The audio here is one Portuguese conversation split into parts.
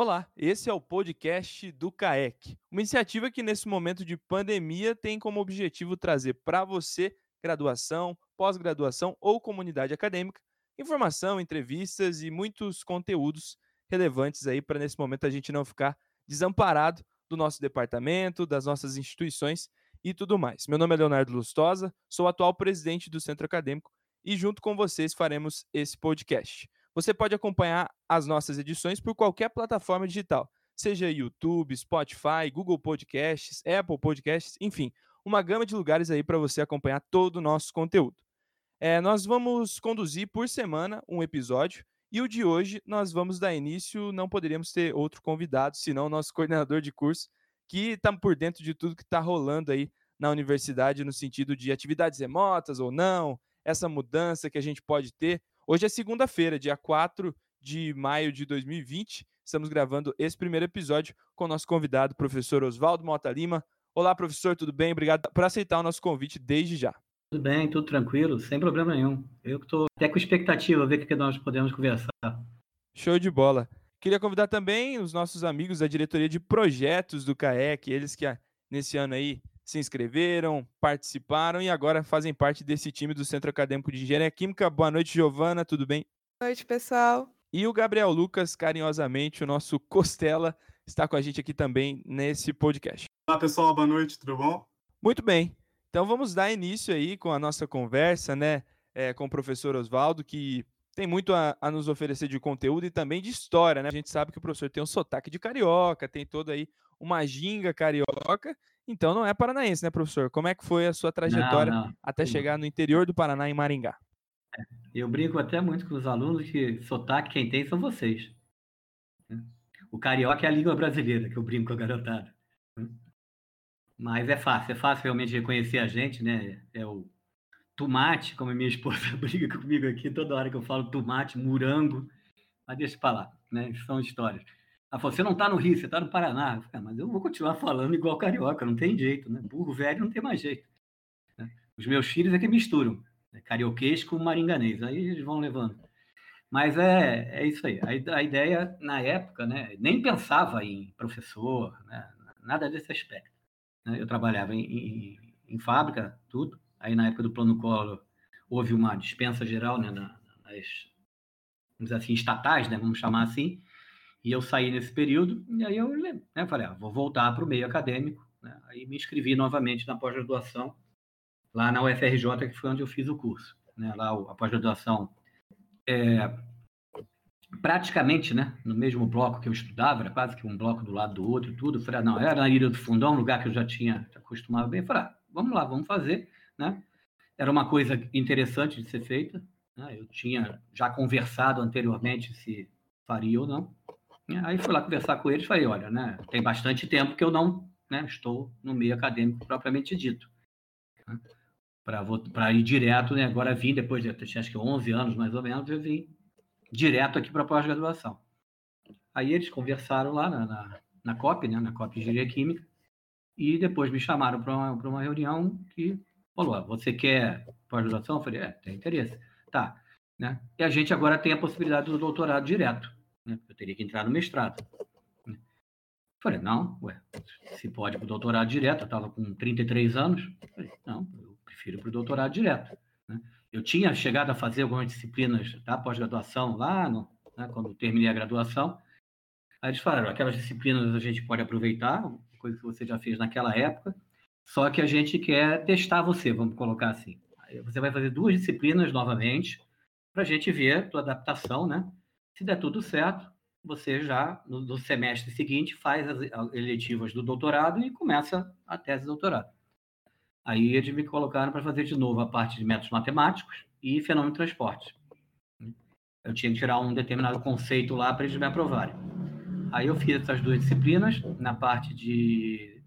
Olá, esse é o podcast do CAEC, uma iniciativa que nesse momento de pandemia tem como objetivo trazer para você, graduação, pós-graduação ou comunidade acadêmica, informação, entrevistas e muitos conteúdos relevantes aí para nesse momento a gente não ficar desamparado do nosso departamento, das nossas instituições e tudo mais. Meu nome é Leonardo Lustosa, sou atual presidente do Centro Acadêmico e junto com vocês faremos esse podcast. Você pode acompanhar as nossas edições por qualquer plataforma digital, seja YouTube, Spotify, Google Podcasts, Apple Podcasts, enfim, uma gama de lugares aí para você acompanhar todo o nosso conteúdo. É, nós vamos conduzir por semana um episódio e o de hoje nós vamos dar início, não poderíamos ter outro convidado, senão o nosso coordenador de curso, que está por dentro de tudo que está rolando aí na universidade no sentido de atividades remotas ou não, essa mudança que a gente pode ter Hoje é segunda-feira, dia 4 de maio de 2020. Estamos gravando esse primeiro episódio com o nosso convidado, professor Oswaldo Mota Lima. Olá, professor, tudo bem? Obrigado por aceitar o nosso convite desde já. Tudo bem, tudo tranquilo, sem problema nenhum. Eu estou até com expectativa, ver o que nós podemos conversar. Show de bola. Queria convidar também os nossos amigos da diretoria de projetos do CAEC, eles que ah, nesse ano aí se inscreveram, participaram e agora fazem parte desse time do Centro Acadêmico de Engenharia Química. Boa noite, Giovana, tudo bem? Boa noite, pessoal. E o Gabriel Lucas, carinhosamente, o nosso Costela, está com a gente aqui também nesse podcast. Olá, pessoal, boa noite, tudo bom? Muito bem. Então vamos dar início aí com a nossa conversa, né, é, com o professor Oswaldo, que tem muito a, a, nos oferecer de conteúdo e também de história, né? A gente sabe que o professor tem um sotaque de carioca, tem toda aí uma ginga carioca, então não é paranaense, né, professor? Como é que foi a sua trajetória não, não. até chegar no interior do Paraná, em Maringá? É, eu brinco até muito com os alunos que sotaque quem tem são vocês. Né? O carioca é a língua brasileira, que eu brinco com a garotada. Né? Mas é fácil, é fácil realmente reconhecer a gente, né? É o tomate, como a minha esposa briga comigo aqui toda hora que eu falo tomate, murango, mas deixa para lá, né? São histórias. Ela falou, você não está no Rio, você está no Paraná. Eu falei, ah, mas eu vou continuar falando igual carioca, não tem jeito, né? Burro velho não tem mais jeito. Né? Os meus filhos é que misturam, né? carioquês com maringanês, aí eles vão levando. Mas é, é isso aí. A, a ideia, na época, né, nem pensava em professor, né, nada desse aspecto. Né? Eu trabalhava em, em, em fábrica, tudo, Aí, na época do Plano Collor, houve uma dispensa geral né, nas, vamos assim, estatais, né, vamos chamar assim, e eu saí nesse período, e aí eu né, falei, ah, vou voltar para o meio acadêmico, né, aí me inscrevi novamente na pós-graduação, lá na UFRJ, que foi onde eu fiz o curso. Né, lá a pós-graduação, é, praticamente né, no mesmo bloco que eu estudava, era quase que um bloco do lado do outro e tudo. Falei, ah, não, era na Ilha do Fundão, um lugar que eu já tinha acostumado bem. Falei, ah, vamos lá, vamos fazer né? Era uma coisa interessante de ser feita. Né? Eu tinha já conversado anteriormente se faria ou não. Aí fui lá conversar com eles e falei, olha, né, tem bastante tempo que eu não né, estou no meio acadêmico propriamente dito. Né? Para ir direto, né, agora vim, depois de acho que 11 anos mais ou menos, eu vim direto aqui para pós-graduação. Aí eles conversaram lá na, na, na COP, né, na COP Engenharia Química, e depois me chamaram para uma, uma reunião que Falou, você quer pós-graduação? Eu falei, é, tem interesse. Tá. Né? E a gente agora tem a possibilidade do doutorado direto. Né? Eu teria que entrar no mestrado. Né? Falei, não, ué, se pode para o doutorado direto, eu estava com 33 anos. Falei, não, eu prefiro para o doutorado direto. Né? Eu tinha chegado a fazer algumas disciplinas da pós-graduação lá, no, né, quando terminei a graduação. Aí eles falaram, aquelas disciplinas a gente pode aproveitar, coisa que você já fez naquela época, só que a gente quer testar você, vamos colocar assim. Você vai fazer duas disciplinas novamente, para a gente ver a tua adaptação, né? Se der tudo certo, você já, no, no semestre seguinte, faz as eletivas do doutorado e começa a tese de doutorado. Aí eles me colocaram para fazer de novo a parte de métodos matemáticos e fenômeno de transporte. Eu tinha que tirar um determinado conceito lá para eles me aprovarem. Aí eu fiz essas duas disciplinas na parte de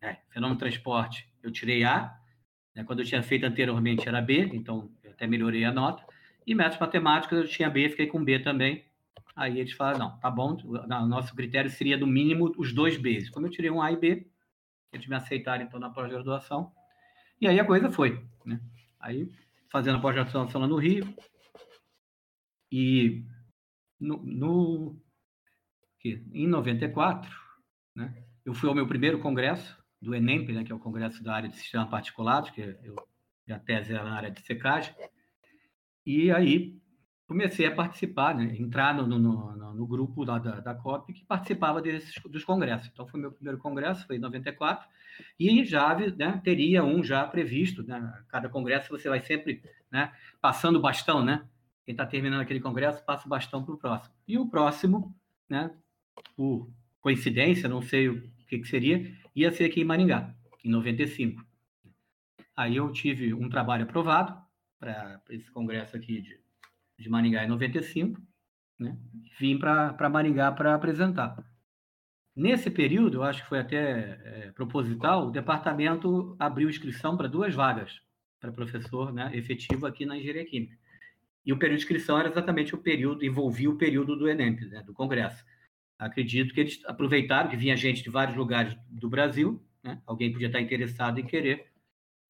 é, fenômeno transporte, eu tirei A. Né? Quando eu tinha feito anteriormente era B, então eu até melhorei a nota. E métodos matemáticos eu tinha B, fiquei com B também. Aí eles falaram, não, tá bom, nosso critério seria do mínimo os dois Bs. Como eu tirei um A e B, eles me aceitaram então na pós-graduação. E aí a coisa foi, né? Aí, fazendo a pós-graduação lá no Rio, e no, no, que em 94, né, eu fui ao meu primeiro congresso do ENEMP, né, que é o congresso da área de sistema particulado, que eu, minha tese era na área de secagem, e aí comecei a participar, né, entrar no, no, no, no grupo da, da, COP que participava desses, dos congressos. Então, foi meu primeiro congresso, foi em 94, e já né, teria um já previsto. Né, cada congresso você vai sempre né, passando o bastão, né? Quem está terminando aquele congresso passa o bastão para o próximo. E o próximo, né, por coincidência, não sei o que, que seria, ia ser aqui em Maringá, em 95. Aí eu tive um trabalho aprovado para esse congresso aqui de de Maringá em 95, né? vim para Maringá para apresentar. Nesse período, eu acho que foi até é, proposital, o departamento abriu inscrição para duas vagas para professor né, efetivo aqui na engenharia química. E o período de inscrição era exatamente o período, envolvia o período do ENEMP, né, do Congresso. Acredito que eles aproveitaram que vinha gente de vários lugares do Brasil, né, alguém podia estar interessado em querer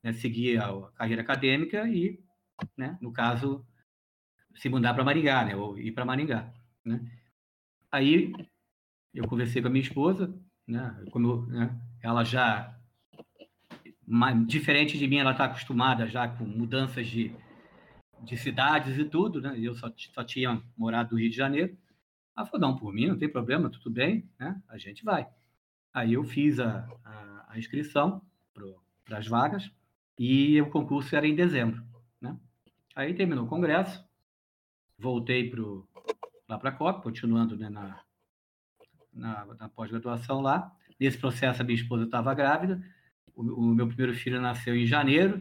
né, seguir a carreira acadêmica e, né, no caso, se mudar para Maringá, né? Ou ir para Maringá, né? Aí eu conversei com a minha esposa, né? Como né? ela já diferente de mim, ela está acostumada já com mudanças de, de cidades e tudo, né? Eu só, só tinha morado no Rio de Janeiro. Ela falou, não, por mim não tem problema, tudo bem, né? A gente vai. Aí eu fiz a, a, a inscrição para as vagas e o concurso era em dezembro? Aí terminou o congresso, voltei pro, lá para a COP, continuando né, na, na, na pós-graduação lá. Nesse processo, a minha esposa estava grávida, o, o, meu primeiro filho nasceu em janeiro,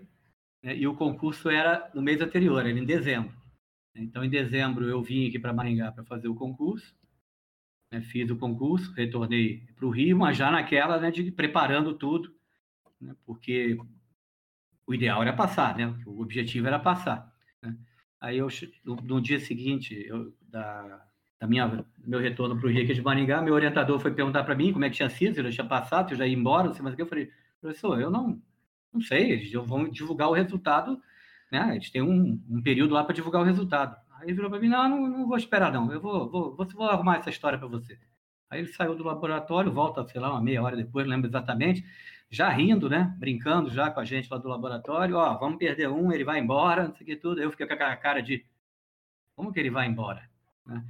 né, e o concurso era no mês anterior, era em dezembro. Então, em dezembro, eu vim aqui para Maringá para fazer o concurso, né, fiz o concurso, retornei para o Rio, mas já naquela, né, de preparando tudo, né, porque o ideal era passar, né, o objetivo era passar. Aí eu, no dia seguinte, eu, da, da minha, meu retorno para o Rio de Maringá, meu orientador foi perguntar para mim como é que tinha sido, se eu tinha passado, se eu já ia embora, não sei mais o que. Eu falei, professor, eu não, não sei, eles vão divulgar o resultado, né? Eles têm um, um período lá para divulgar o resultado. Aí ele virou para mim, não, não, não, vou esperar não, eu vou, vou, vou, vou arrumar essa história para você. Aí ele saiu do laboratório, volta, sei lá, uma meia hora depois, não lembro exatamente, já rindo, né? Brincando já com a gente lá do laboratório, ó, vamos perder um, ele vai embora, não sei o que tudo. Eu fiquei com aquela cara de como que ele vai embora? Né?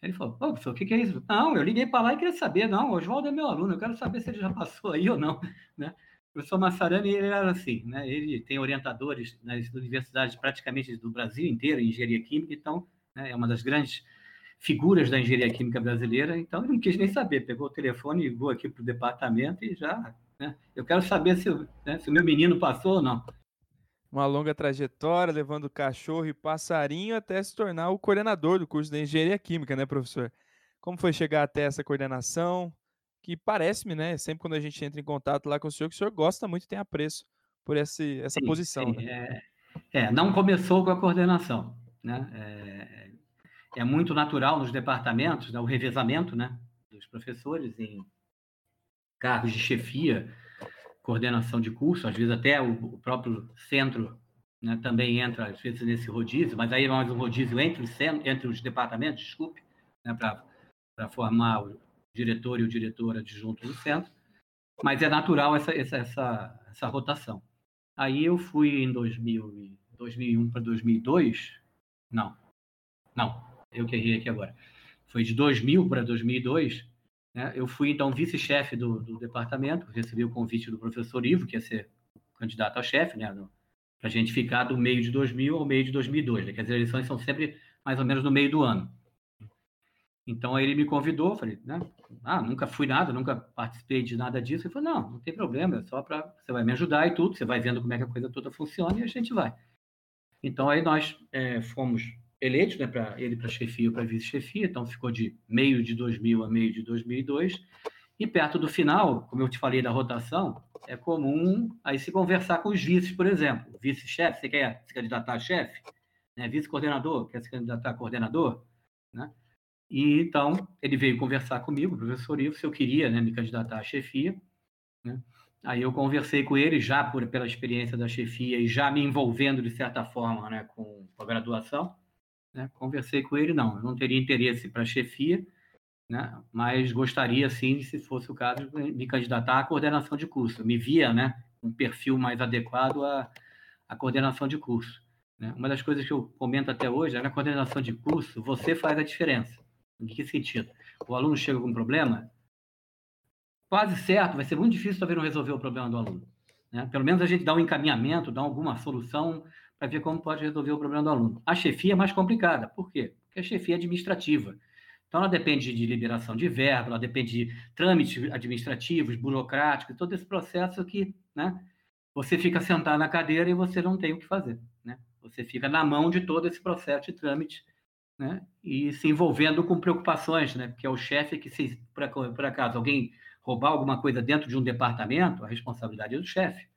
Ele falou, professor, o que, que, é isso? Não, eu liguei para lá e queria saber, não, o Oswaldo é meu aluno, eu quero saber se ele já passou aí ou não, né? O professor Massarani, ele era assim, né? Ele tem orientadores nas universidades praticamente do Brasil inteiro em engenharia química, então né, é uma das grandes figuras da engenharia química brasileira, então ele não quis nem saber, pegou o telefone, ligou aqui para o departamento e já né? Eu quero saber se, né, se o meu menino passou ou não. Uma longa trajetória, levando cachorro e passarinho até se tornar o coordenador do curso de Engenharia Química, né, professor? Como foi chegar até essa coordenação? Que parece-me, né, sempre quando a gente entra em contato lá com o senhor, que o senhor gosta muito e tem apreço por esse, essa sim, posição. Sim. Né? É, é, não começou com a coordenação, né? É, é muito natural nos departamentos, né, o revezamento, né, dos professores em cargos de chefia, coordenação de curso, às vezes até o, próprio centro né, também entra, às vezes, nesse rodízio, mas aí é mais um rodízio entre os, entre os departamentos, desculpe, né, para formar o diretor e o diretor adjunto do centro, mas é natural essa, essa, essa, essa rotação. Aí eu fui em 2000, 2001 para 2002, não, não, eu que errei aqui agora, foi de 2000 para 2002, né? Eu fui, então, vice-chefe do, do, departamento, recebi o convite do professor Ivo, que ia ser candidato a chefe, né? para a gente ficar do meio de 2000 ao meio de 2002, né? que as eleições são sempre mais ou menos no meio do ano. Então, aí ele me convidou, falei, né? Ah, nunca fui nada, nunca participei de nada disso. Ele falou, não, não tem problema, é só para... Você vai me ajudar e tudo, você vai vendo como é que a coisa toda funciona e a gente vai. Então, aí nós é, fomos eleitos, né, para ele para chefia ou para vice-chefia, então ficou de meio de 2000 a meio de 2002. E perto do final, como eu te falei da rotação, é comum aí se conversar com os vices, por exemplo. Vice-chefe, você quer se candidatar a chefe? Né? Vice-coordenador, quer se candidatar a coordenador? Né? E então ele veio conversar comigo, professor Ivo, se eu queria né, me candidatar à chefia. Né? Aí eu conversei com ele já por, pela experiência da chefia e já me envolvendo de certa forma né, com a graduação. Né? Conversei com ele, não, eu não teria interesse para chefia, né? mas gostaria, sim, se fosse o caso, de me candidatar à coordenação de curso. Eu me via né, um perfil mais adequado à, à coordenação de curso. Né? Uma das coisas que eu comento até hoje é na coordenação de curso, você faz a diferença. Em que sentido? O aluno chega com um problema, quase certo, vai ser muito difícil talvez não resolver o problema do aluno. Né? Pelo menos a gente dá um encaminhamento, dá alguma solução para ver como pode resolver o problema do aluno. A chefia é mais complicada. Por quê? Porque a chefia é administrativa. Então, ela depende de liberação de verba, ela depende de trâmites administrativos, burocráticos, todo esse processo que né, você fica sentado na cadeira e você não tem o que fazer. Né? Você fica na mão de todo esse processo de trâmite né? e se envolvendo com preocupações, né? porque é o chefe que, se por acaso alguém roubar alguma coisa dentro de um departamento, a responsabilidade é do chefe.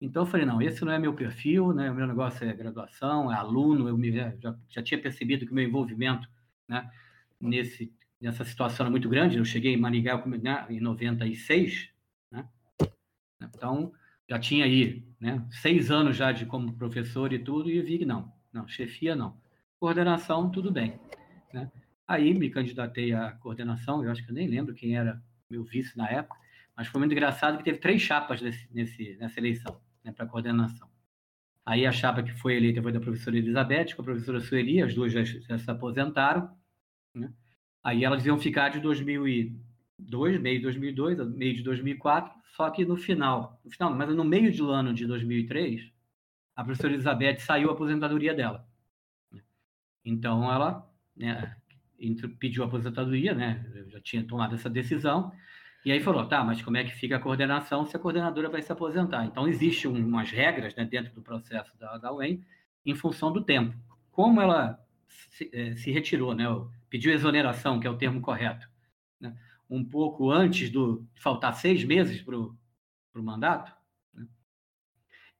Então eu falei, não, esse não é meu perfil, né? o meu negócio é graduação, é aluno, eu me, já, já tinha percebido que o meu envolvimento né, nesse, nessa situação era muito grande, eu cheguei em Maringá né, em 96, né? então já tinha aí né, seis anos já de como professor e tudo, e vi que não, não, chefia não. Coordenação, tudo bem. Né? Aí me candidatei à coordenação, eu acho que eu nem lembro quem era meu vice na época, mas foi muito engraçado que teve três chapas nesse, nesse, nessa eleição, né, para coordenação. Aí a chapa que foi eleita foi da professora Elizabeth com a professora Sueli, as duas já, já se aposentaram. Né? Aí elas iam ficar de 2002, meio de 2002, meio de 2004, só que no final, no final, mas no meio do ano de 2003, a professora Elizabeth saiu a aposentadoria dela. Então ela né, pediu a aposentadoria, né? Já tinha tomado essa decisão. E aí falou, tá, mas como é que fica a coordenação se a coordenadora vai se aposentar? Então, existem umas regras né, dentro do processo da, da UEM em função do tempo. Como ela se, eh, se retirou, né, pediu exoneração, que é o termo correto, né, um pouco antes do faltar seis meses para o mandato, né,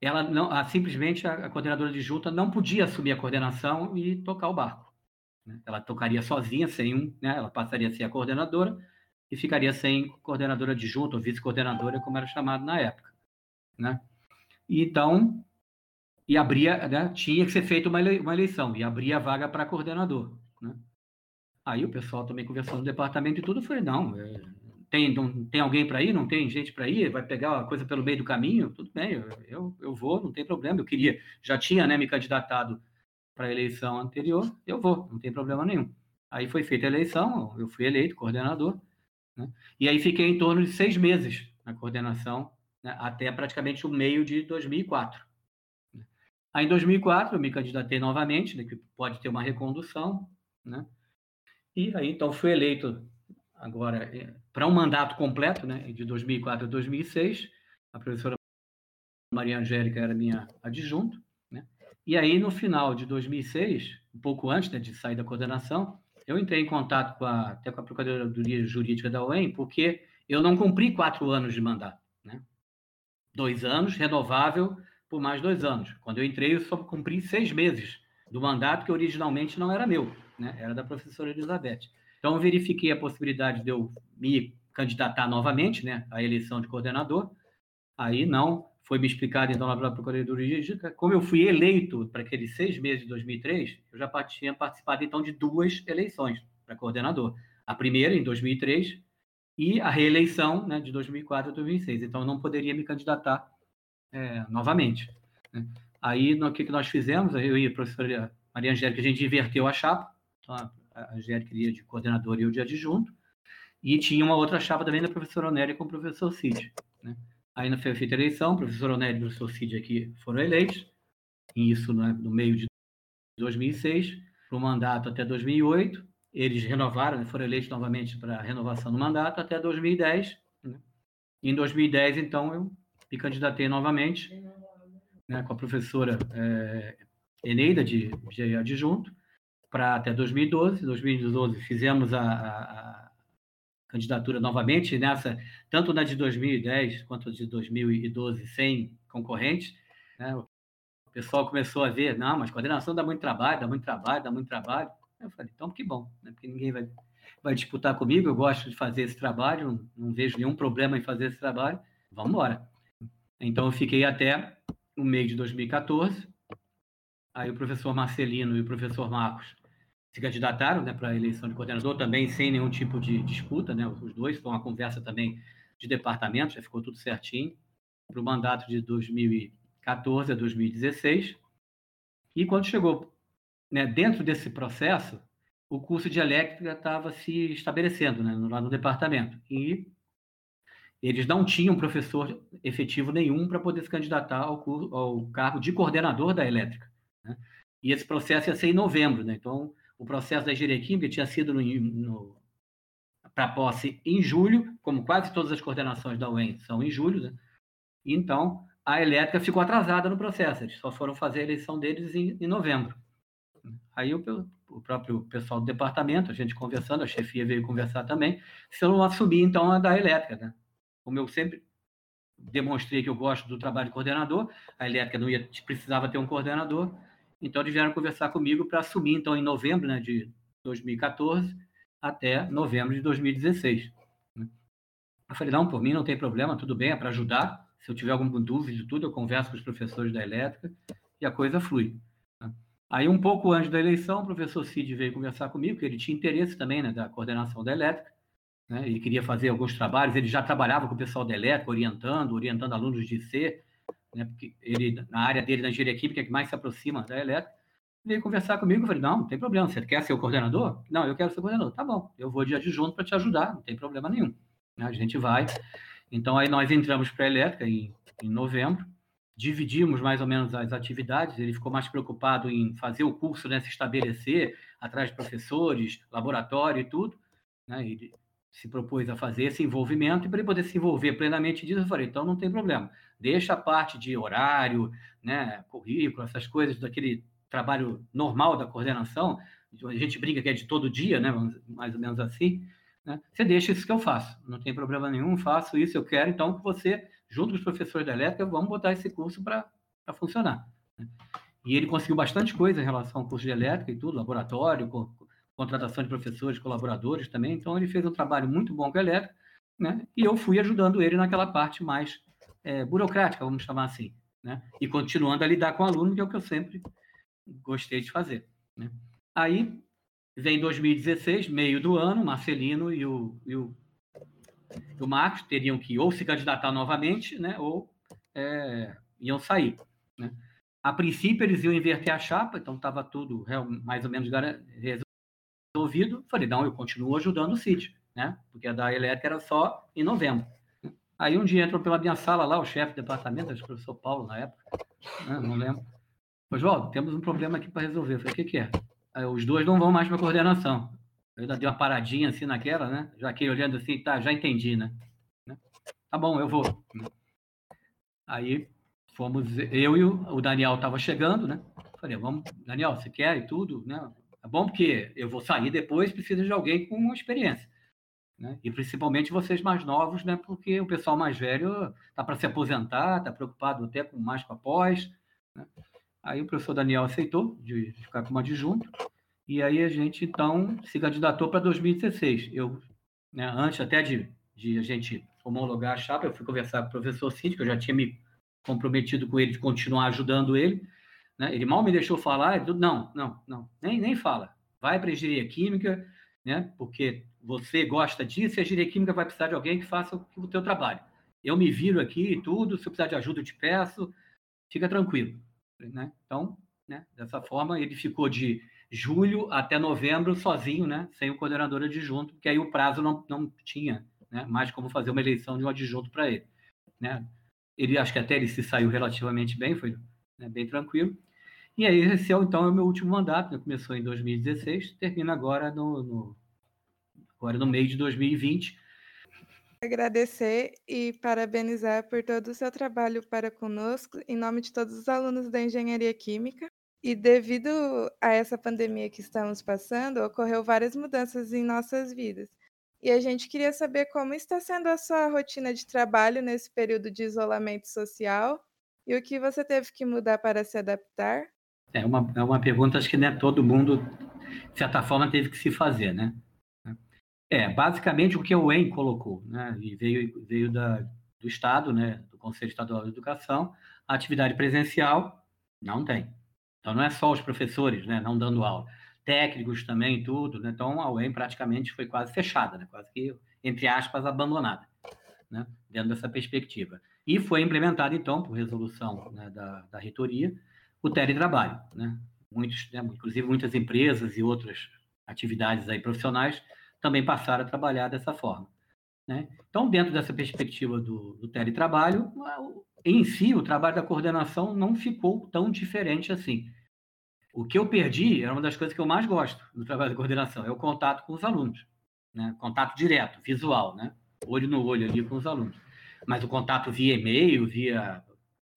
ela não, a, simplesmente a, a coordenadora de junta não podia assumir a coordenação e tocar o barco. Né? Ela tocaria sozinha, sem um, né? ela passaria a ser a coordenadora e ficaria sem coordenadora adjunta ou vice-coordenadora, como era chamado na época. Né? E então, e abria, né? tinha que ser feita uma eleição, e abria a vaga para coordenador. Né? Aí o pessoal também conversou no departamento e tudo, falei, não, é, tem, não, tem alguém para ir? Não tem gente para ir? Vai pegar a coisa pelo meio do caminho? Tudo bem, eu, eu, eu, vou, não tem problema. Eu queria, já tinha né, me candidatado para a eleição anterior, eu vou, não tem problema nenhum. Aí foi feita a eleição, eu fui eleito coordenador, né? e aí fiquei em torno de seis meses na coordenação, né? até praticamente o meio de 2004. Né? Aí em 2004 eu me candidatei novamente, né? que pode ter uma recondução, né? e aí então fui eleito agora é, para um mandato completo, né? de 2004 a 2006, a professora Maria Angélica era minha adjunto, e aí, no final de 2006, um pouco antes né, de sair da coordenação, eu entrei em contato com a, até com a Procuradoria Jurídica da UEM, porque eu não cumpri quatro anos de mandato. Né? Dois anos, renovável por mais dois anos. Quando eu entrei, eu só cumpri seis meses do mandato que originalmente não era meu, né? era da professora Elizabeth. Então, eu verifiquei a possibilidade de eu me candidatar novamente né, à eleição de coordenador. Aí, não, foi me explicado então pela Procuradoria Jurídica, como eu fui eleito para aqueles seis meses de 2003, eu já tinha participado então de duas eleições para coordenador. A primeira em 2003 e a reeleição né, de 2004 a 2006. Então eu não poderia me candidatar é, novamente. Né? Aí no que, que nós fizemos, eu e a professora Maria Angélica, a gente inverteu a chapa. Então, a Angélica iria de coordenador e eu de adjunto. E tinha uma outra chapa também da professora Onélia com o professor Cid. Né? Aí foi feita eleição, o professor Onélio e o professor Cid aqui foram eleitos, e isso né, no meio de 2006, para o mandato até 2008. Eles renovaram, né, foram eleitos novamente para renovação do mandato até 2010. Né? Em 2010, então, eu me candidatei novamente né, com a professora é, Eneida, de, de adjunto, para até 2012. Em 2012, fizemos a, a candidatura novamente nessa, tanto na de 2010 quanto de 2012, sem concorrentes. Né? O pessoal começou a ver, não, mas coordenação dá muito trabalho, dá muito trabalho, dá muito trabalho. Eu falei, então que bom, né? porque ninguém vai, vai disputar comigo, eu gosto de fazer esse trabalho, não, não vejo nenhum problema em fazer esse trabalho, vamos embora. Então eu fiquei até o mês de 2014, aí o professor Marcelino e o professor Marcos se candidataram né, para a eleição de coordenador, também sem nenhum tipo de disputa, né, os dois, foi uma conversa também de departamento, já ficou tudo certinho, para o mandato de 2014 a 2016. E quando chegou né, dentro desse processo, o curso de elétrica estava se estabelecendo né, lá no departamento. E eles não tinham professor efetivo nenhum para poder se candidatar ao, curso, ao, cargo de coordenador da elétrica. Né? E esse processo ia ser em novembro. Né? Então, o processo da engenharia química tinha sido no, no para posse em julho, como quase todas as coordenações da UEM são em julho. Né? Então, a elétrica ficou atrasada no processo. Eles só foram fazer a eleição deles em, em novembro. Aí o, o, próprio pessoal do departamento, a gente conversando, a chefia veio conversar também, se eu não assumir, então, a da elétrica, né? Como eu sempre demonstrei que eu gosto do trabalho de coordenador, a elétrica não ia, precisava ter um coordenador, então eles vieram conversar comigo para assumir, então, em novembro né, de 2014 até novembro de 2016. Né? Eu falei, não, por mim não tem problema, tudo bem, é para ajudar. Se eu tiver alguma dúvida de tudo, eu converso com os professores da elétrica e a coisa flui. Aí, um pouco antes da eleição, o professor Cid veio conversar comigo, que ele tinha interesse também né, da coordenação da elétrica, né, ele queria fazer alguns trabalhos, ele já trabalhava com o pessoal da elétrica, orientando, orientando alunos de C, né, porque ele, na área dele, na engenharia química, é que mais se aproxima da elétrica, veio conversar comigo, eu falei, não, não tem problema, você quer ser o coordenador? Não, eu quero ser o coordenador. Tá bom, eu vou de adjunto para te ajudar, não tem problema nenhum. A gente vai. Então, aí nós entramos para a elétrica em, em novembro, dividimos mais ou menos as atividades, ele ficou mais preocupado em fazer o curso, né, se estabelecer atrás de professores, laboratório e tudo, né, ele se propôs a fazer esse envolvimento, e para ele poder se envolver plenamente disso, eu falei, então não tem problema, deixa a parte de horário, né, currículo, essas coisas daquele trabalho normal da coordenação, a gente brinca que é de todo dia, né, mais ou menos assim, né, você deixa isso que eu faço, não tem problema nenhum, faço isso, eu quero, então que você junto com os professores da elétrica, vamos botar esse curso para funcionar. Né? E ele conseguiu bastante coisa em relação ao curso de elétrica e tudo, laboratório, co contratação de professores, colaboradores também. Então, ele fez um trabalho muito bom com a elétrica, né? e eu fui ajudando ele naquela parte mais é, burocrática, vamos chamar assim. Né? E continuando a lidar com o aluno, que é o que eu sempre gostei de fazer. Né? Aí, vem 2016, meio do ano, Marcelino e o, e o do Marcos teriam que ou se candidatar novamente, né, ou é, iam sair. Né? A princípio, eles iam inverter a chapa, então estava tudo mais ou menos resolvido. Falei, não, eu continuo ajudando o sítio, né? porque a da elétrica era só em novembro. Aí um dia entrou pela minha sala lá, o chefe do departamento, acho que o professor Paulo na época, né? não lembro. Oswaldo, temos um problema aqui para resolver. Eu falei, o que, que é? Aí, os dois não vão mais para coordenação. Eu ainda dei uma paradinha assim naquela, né? Já que olhando assim, tá, já entendi, né? né? Tá bom, eu vou. Aí fomos, eu e o Daniel tava chegando, né? Falei, vamos, Daniel, você quer e tudo, né? É bom porque eu vou sair depois, preciso de alguém com experiência. Né? E principalmente vocês mais novos, né? Porque o pessoal mais velho tá para se aposentar, tá preocupado até com mais com a pós. Né? Aí o professor Daniel aceitou de ficar como adjunto. E aí a gente, então, se candidatou para 2016. Eu, né, antes até de, de a gente homologar a chapa, eu fui conversar com o professor Cid, que eu já tinha me comprometido com ele de continuar ajudando ele. Né? Ele mal me deixou falar, ele, não, não, não, nem, nem fala. Vai para a engenharia química, né? porque você gosta disso e a engenharia química vai precisar de alguém que faça o, teu trabalho. Eu me viro aqui e tudo, se eu precisar de ajuda eu te peço, fica tranquilo. Né? Então, né, dessa forma, ele ficou de julho até novembro sozinho, né, sem o coordenador adjunto, que aí o prazo não, não tinha né, mais como fazer uma eleição de um adjunto para ele. Né. Ele, acho que até ele se saiu relativamente bem, foi né, bem tranquilo. E aí, esse é, então, é o meu último mandato, né, começou em 2016, termina agora no, no, agora no meio de 2020. Agradecer e parabenizar por todo o seu trabalho para conosco, em nome de todos os alunos da Engenharia Química. E devido a essa pandemia que estamos passando, ocorreu várias mudanças em nossas vidas. E a gente queria saber como está sendo a sua rotina de trabalho nesse período de isolamento social e o que você teve que mudar para se adaptar. É uma, é uma pergunta, acho que né, todo mundo, de certa forma, teve que se fazer, né? É, basicamente o que o EN colocou, né? E veio, veio da, do Estado, né? Do Conselho Estadual de Educação, a atividade presencial não tem. Então, não é só os professores né, não dando aula. técnicos também, tudo, né? Então a UEM praticamente foi quase fechada, né? Quase que, entre aspas, abandonada, né? Dentro dessa perspectiva. E foi implementado, então, por resolução né, da, da reitoria, o teletrabalho, né? Muitos, né, inclusive muitas empresas e outras atividades aí profissionais também passaram a trabalhar dessa forma. Né? Então, dentro dessa perspectiva do, do teletrabalho, em si, o trabalho da coordenação não ficou tão diferente assim. O que eu perdi era uma das coisas que eu mais gosto do trabalho de coordenação, é o contato com os alunos, né? contato direto, visual, né? olho no olho ali com os alunos. Mas o contato via e-mail, via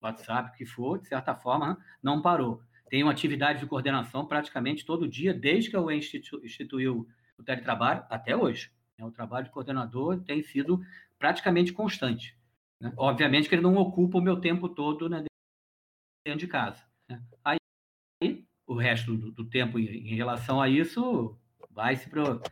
WhatsApp, o que for, de certa forma, não parou. Tenho atividade de coordenação praticamente todo dia, desde que UE instituiu o teletrabalho até hoje. O trabalho de coordenador tem sido praticamente constante. Né? Obviamente que ele não ocupa o meu tempo todo né, dentro de casa. Né? Aí, o resto do, do, tempo em, em, relação a isso vai-se para o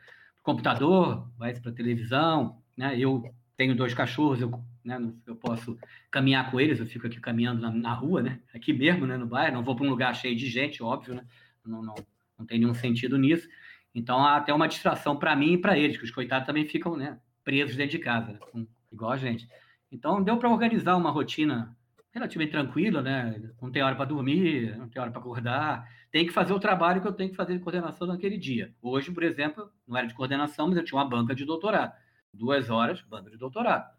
computador, vai-se para a televisão. Né? Eu tenho dois cachorros, eu, né, eu posso caminhar com eles, eu fico aqui caminhando na, na rua, né? aqui mesmo, né, no bairro, não vou para um lugar cheio de gente, óbvio, né? não, não, não tem nenhum sentido nisso. Então, há até uma distração para mim e para eles, que os coitados também ficam né, presos dentro de casa, né, igual a gente. Então, deu para organizar uma rotina relativamente tranquila, né? Não tem hora para dormir, não tem hora para acordar. Tem que fazer o trabalho que eu tenho que fazer de coordenação naquele dia. Hoje, por exemplo, não era de coordenação, mas eu tinha uma banca de doutorado. Duas horas, banca de doutorado.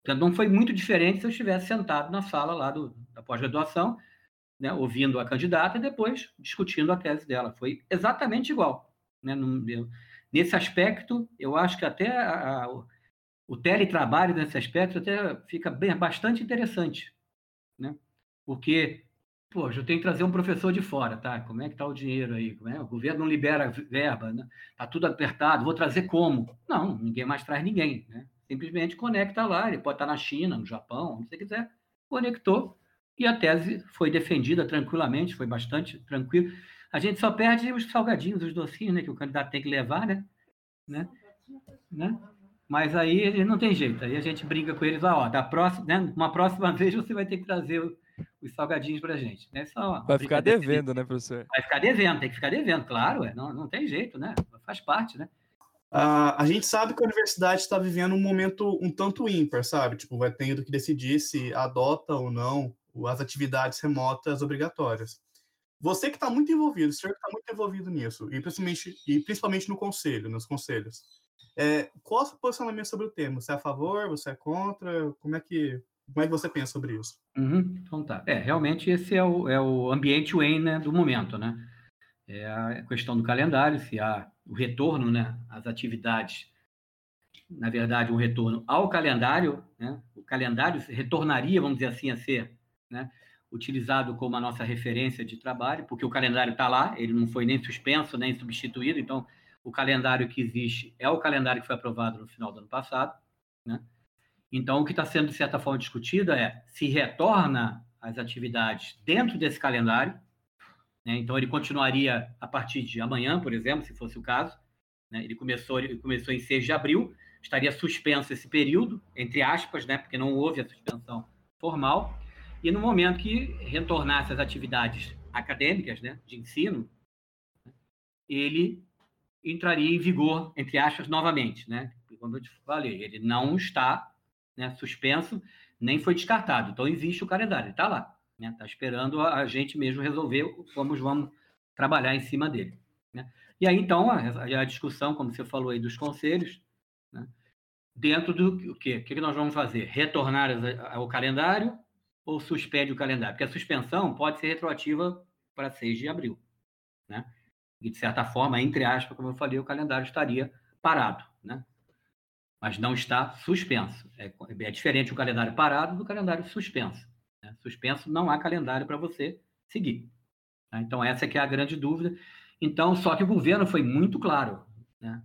Então, não foi muito diferente se eu estivesse sentado na sala lá do, da pós-graduação, né, ouvindo a candidata e depois discutindo a tese dela. Foi exatamente igual. Né? Nesse aspecto, eu acho que até a, a, o teletrabalho nesse aspecto até fica bem, bastante interessante, né? Porque, pô, eu tenho que trazer um professor de fora, tá? Como é que tá o dinheiro aí? É? O governo não libera verba, né? Tá tudo apertado, vou trazer como? Não, ninguém mais traz ninguém, né? Simplesmente conecta lá, ele pode estar na China, no Japão, onde você quiser, conectou e a tese foi defendida tranquilamente, foi bastante tranquilo. A gente só perde os salgadinhos, os docinhos, né, que o candidato tem que levar, né? né? né? Mas aí ele não tem jeito. Aí a gente brinca com eles, ó, da próxima, né? Uma próxima vez você vai ter que trazer os salgadinhos para a gente. Né? Só vai ficar devendo, né, professor? Vai ficar devendo, tem que ficar devendo, claro, é, não, não tem jeito, né? Faz parte, né? Uh, a gente sabe que a universidade está vivendo um momento um tanto ímpar, sabe? Tipo, vai tendo que decidir se adota ou não as atividades remotas obrigatórias. Você que está muito envolvido, o senhor que está muito envolvido nisso, e principalmente, e principalmente no conselho, nos conselhos. É, qual é o seu posicionamento sobre o tema? Você é a favor? Você é contra? Como é que, como é que você pensa sobre isso? Uhum, então tá. É, realmente esse é o, é o ambiente Wayne né, do momento, né? É a questão do calendário, se há o retorno, né, às atividades, na verdade, um retorno ao calendário, né? O calendário retornaria, vamos dizer assim, a ser, né? Utilizado como a nossa referência de trabalho, porque o calendário está lá, ele não foi nem suspenso, nem substituído, então o calendário que existe é o calendário que foi aprovado no final do ano passado. Né? Então, o que está sendo, de certa forma, discutido é se retorna as atividades dentro desse calendário. Né? Então, ele continuaria a partir de amanhã, por exemplo, se fosse o caso. Né? Ele, começou, ele começou em 6 de abril, estaria suspenso esse período, entre aspas, né? porque não houve a suspensão formal. E no momento que retornasse às atividades acadêmicas, né, de ensino, ele entraria em vigor, entre aspas, novamente, né? Como eu te falei, ele não está né, suspenso, nem foi descartado. Então, existe o calendário, ele está lá. Está né? Tá esperando a gente mesmo resolver como vamos trabalhar em cima dele. Né? E aí, então, a, a, discussão, como você falou aí, dos conselhos, né? dentro do o quê? O que nós vamos fazer? Retornar ao calendário ou suspende o calendário? Porque a suspensão pode ser retroativa para 6 de abril. Né? E, de certa forma, entre aspas, como eu falei, o calendário estaria parado. Né? Mas não está suspenso. É, é diferente o calendário parado do calendário suspenso. Né? Suspenso não há calendário para você seguir. Tá? Então, essa que é a grande dúvida. Então, só que o governo foi muito claro. Né?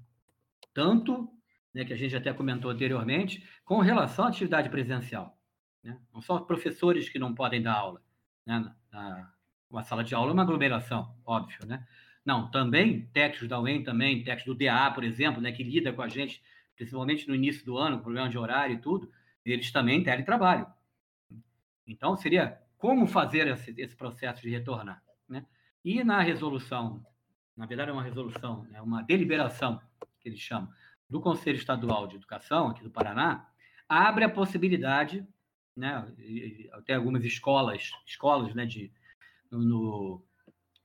Tanto, né, que a gente até comentou anteriormente, com relação à atividade presencial. Né? Não só professores que não podem dar aula. Né? Na, uma sala de aula é uma aglomeração, óbvio. Né? Não, também técnicos da UEM, também técnicos do DA, por exemplo, né, que lida com a gente, principalmente no início do ano, problema de horário e tudo, eles também teletrabalham. Então, seria como fazer esse, esse processo de retornar. Né? E na resolução na verdade é uma resolução, é uma deliberação, que eles chamam, do Conselho Estadual de Educação, aqui do Paraná, abre a possibilidade, né, até algumas escolas, escolas né, de, no, no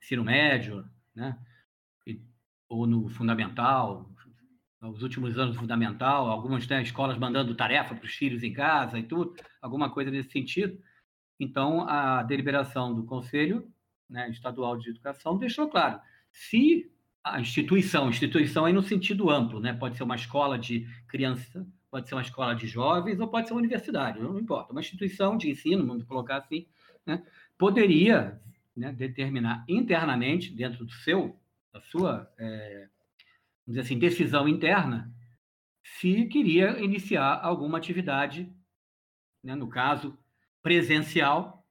ensino médio, né, ou no fundamental, nos últimos anos do fundamental, algumas né, escolas mandando tarefa para os filhos em casa e tudo, alguma coisa nesse sentido. Então, a deliberação do Conselho né, Estadual de Educação deixou claro, se a instituição, instituição aí no sentido amplo, né, pode ser uma escola de criança, pode ser uma escola de jovens ou pode ser uma universidade, não importa, uma instituição de ensino, vamos colocar assim, né, poderia né, determinar internamente, dentro do seu, da sua, é, vamos dizer assim, decisão interna, se queria iniciar alguma atividade, né, no caso, presencial,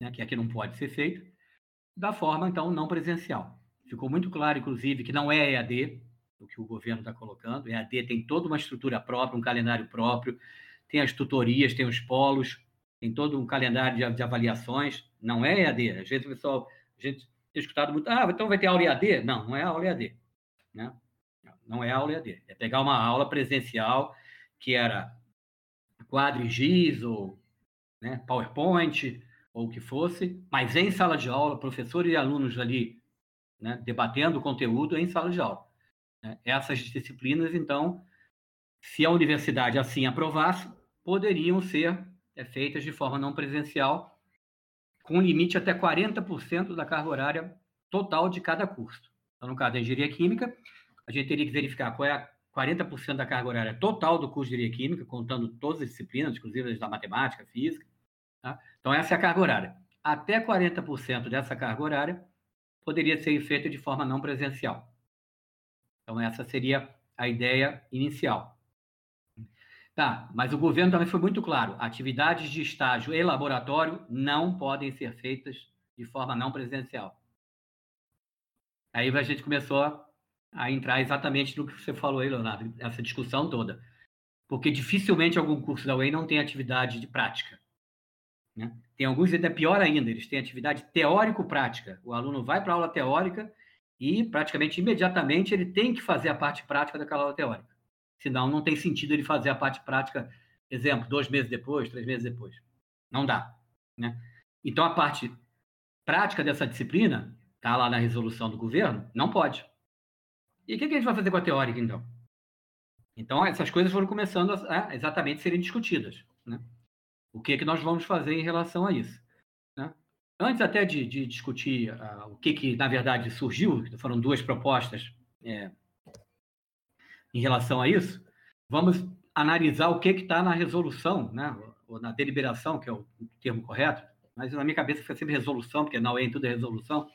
né, que aqui não pode ser feito, da forma, então, não presencial. Ficou muito claro, inclusive, que não é EAD, o que o governo está colocando. EAD tem toda uma estrutura própria, um calendário próprio, tem as tutorias, tem os polos, tem todo um calendário de, de avaliações. Não é EAD. Às vezes o pessoal, a gente tem escutado muito, ah, então vai ter aula EAD? Não, não é aula EAD. Né? Não é aula EAD. É pegar uma aula presencial que era quadrigiz ou né, PowerPoint ou o que fosse, mas em sala de aula, professor e alunos ali né, debatendo o conteúdo em sala de aula. Né? Essas disciplinas, então, se a universidade assim aprovasse, poderiam ser é, feitas de forma não presencial, com limite até 40% da carga horária total de cada curso. Então, no caso da engenharia química, a gente teria que verificar qual é a 40% da carga horária total do curso de engenharia química, contando todas as disciplinas, inclusive as da matemática, física. Tá? Então, essa é a carga horária. Até 40% dessa carga horária poderia ser feita de forma não presencial. Então, essa seria a ideia inicial. Tá, mas o governo também foi muito claro: atividades de estágio e laboratório não podem ser feitas de forma não presencial. Aí a gente começou a entrar exatamente no que você falou aí, Leonardo, essa discussão toda. Porque dificilmente algum curso da UEM não tem atividade de prática. Né? Tem alguns ainda pior ainda, eles têm atividade teórico-prática. O aluno vai para a aula teórica e praticamente imediatamente ele tem que fazer a parte prática daquela aula teórica. Senão não tem sentido ele fazer a parte prática, exemplo, dois meses depois, três meses depois. Não dá. Né? Então a parte prática dessa disciplina, está lá na resolução do governo, não pode. E o que, a gente vai fazer com a teórica, então? Então, essas coisas foram começando a, a exatamente serem discutidas. Né? o que, que nós vamos fazer em relação a isso. Antes até de, de discutir uh, o que, que, na verdade, surgiu, foram duas propostas é, em relação a isso, vamos analisar o que está na resolução, né? ou na deliberação, que é o termo correto, mas na minha cabeça foi sempre resolução, porque na UEM tudo é resolução,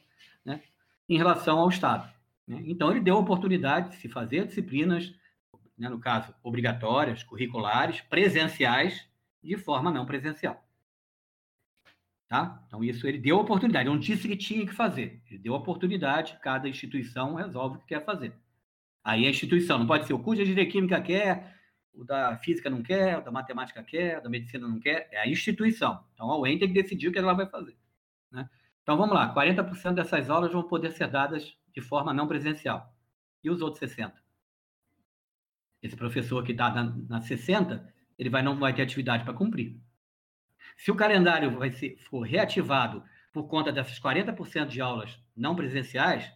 né? em relação ao Estado. Né? Então, ele deu a oportunidade de se fazer disciplinas, né, no caso, obrigatórias, curriculares, presenciais, de forma não presencial. Tá? Então, isso ele deu oportunidade, não disse que tinha que fazer. Ele deu oportunidade, cada instituição resolve o que quer fazer. Aí a instituição, não pode ser o curso de engenharia química quer, o da física não quer, o da matemática quer, o da medicina não quer, é a instituição. Então a UEM tem que decidir o que ela vai fazer. Né? Então vamos lá, 40% dessas aulas vão poder ser dadas de forma não presencial. E os outros 60%? Esse professor que está na, na 60%, ele vai, não vai ter atividade para cumprir. Se o calendário vai ser, for reativado por conta dessas 40% de aulas não presenciais,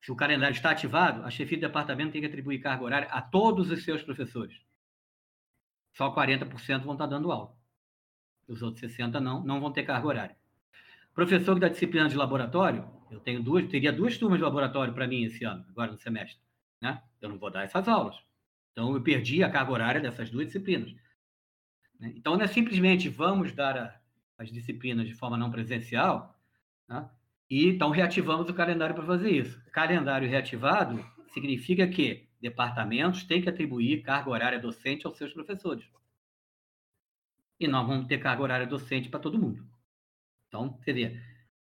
se o calendário está ativado, a chefia do departamento tem que atribuir carga horária a todos os seus professores. Só 40% vão estar dando aula. Os outros 60% não, não vão ter carga horária. Professor da disciplina de laboratório, eu tenho duas, teria duas turmas de laboratório para mim esse ano, agora no semestre. Né? Eu não vou dar essas aulas. Então, eu perdi a carga horária dessas duas disciplinas. Né? Então, não é simplesmente vamos dar a, as disciplinas de forma não presencial, né? e então reativamos o calendário para fazer isso. Calendário reativado significa que departamentos têm que atribuir carga horária docente aos seus professores. E nós vamos ter carga horária docente para todo mundo. Então, vê,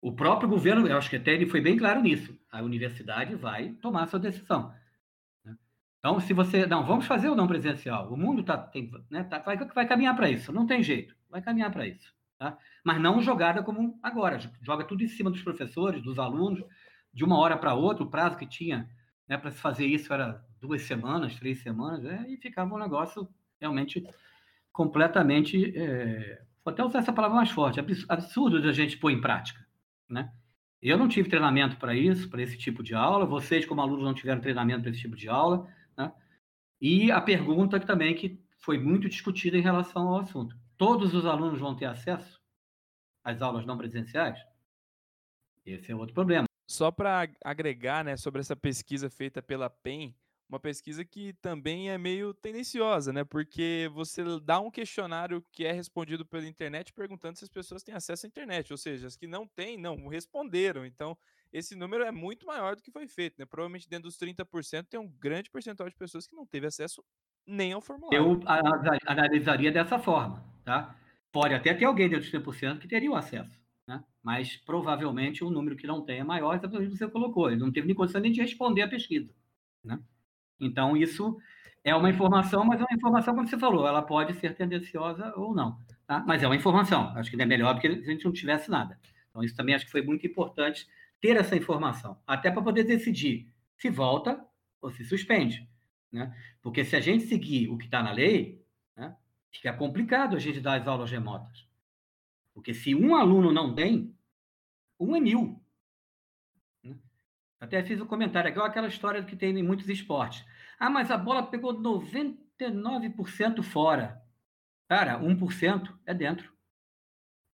o próprio governo, eu acho que até ele foi bem claro nisso, a universidade vai tomar sua decisão. Então, se você. Não, vamos fazer o não presencial. O mundo tá, tem, né, tá, vai, vai caminhar para isso. Não tem jeito. Vai caminhar para isso. Tá? Mas não jogada como agora. Joga tudo em cima dos professores, dos alunos, de uma hora para outra, o prazo que tinha né, para se fazer isso era duas semanas, três semanas, né, e ficava um negócio realmente completamente, é, vou até usar essa palavra mais forte, absurdo de a gente pôr em prática. Né? Eu não tive treinamento para isso, para esse tipo de aula, vocês, como alunos, não tiveram treinamento para esse tipo de aula. E a pergunta também que foi muito discutida em relação ao assunto. Todos os alunos vão ter acesso às aulas não presenciais? Esse é outro problema. Só para agregar né, sobre essa pesquisa feita pela PEN, uma pesquisa que também é meio tendenciosa, né? Porque você dá um questionário que é respondido pela internet perguntando se as pessoas têm acesso à internet, ou seja, as que não têm, não responderam. Então, esse número é muito maior do que foi feito, né? Provavelmente dentro dos 30% tem um grande percentual de pessoas que não teve acesso nem ao formulário. Eu analisaria dessa forma, tá? Pode até ter alguém dentro dos 30% que teria o acesso, né? Mas provavelmente o número que não tem é maior, exatamente o que você colocou. Ele não teve nem condição nem de responder a pesquisa, né? Então, isso é uma informação, mas é uma informação, como você falou, ela pode ser tendenciosa ou não. Tá? Mas é uma informação. Acho que é melhor do que a gente não tivesse nada. Então, isso também acho que foi muito importante ter essa informação, até para poder decidir se volta ou se suspende. Né? Porque se a gente seguir o que está na lei, né, fica complicado a gente dar as aulas remotas. Porque se um aluno não tem, um é mil. Até fiz um comentário aqui, aquela história que tem em muitos esportes. Ah, mas a bola pegou 99% fora. Cara, 1% é dentro.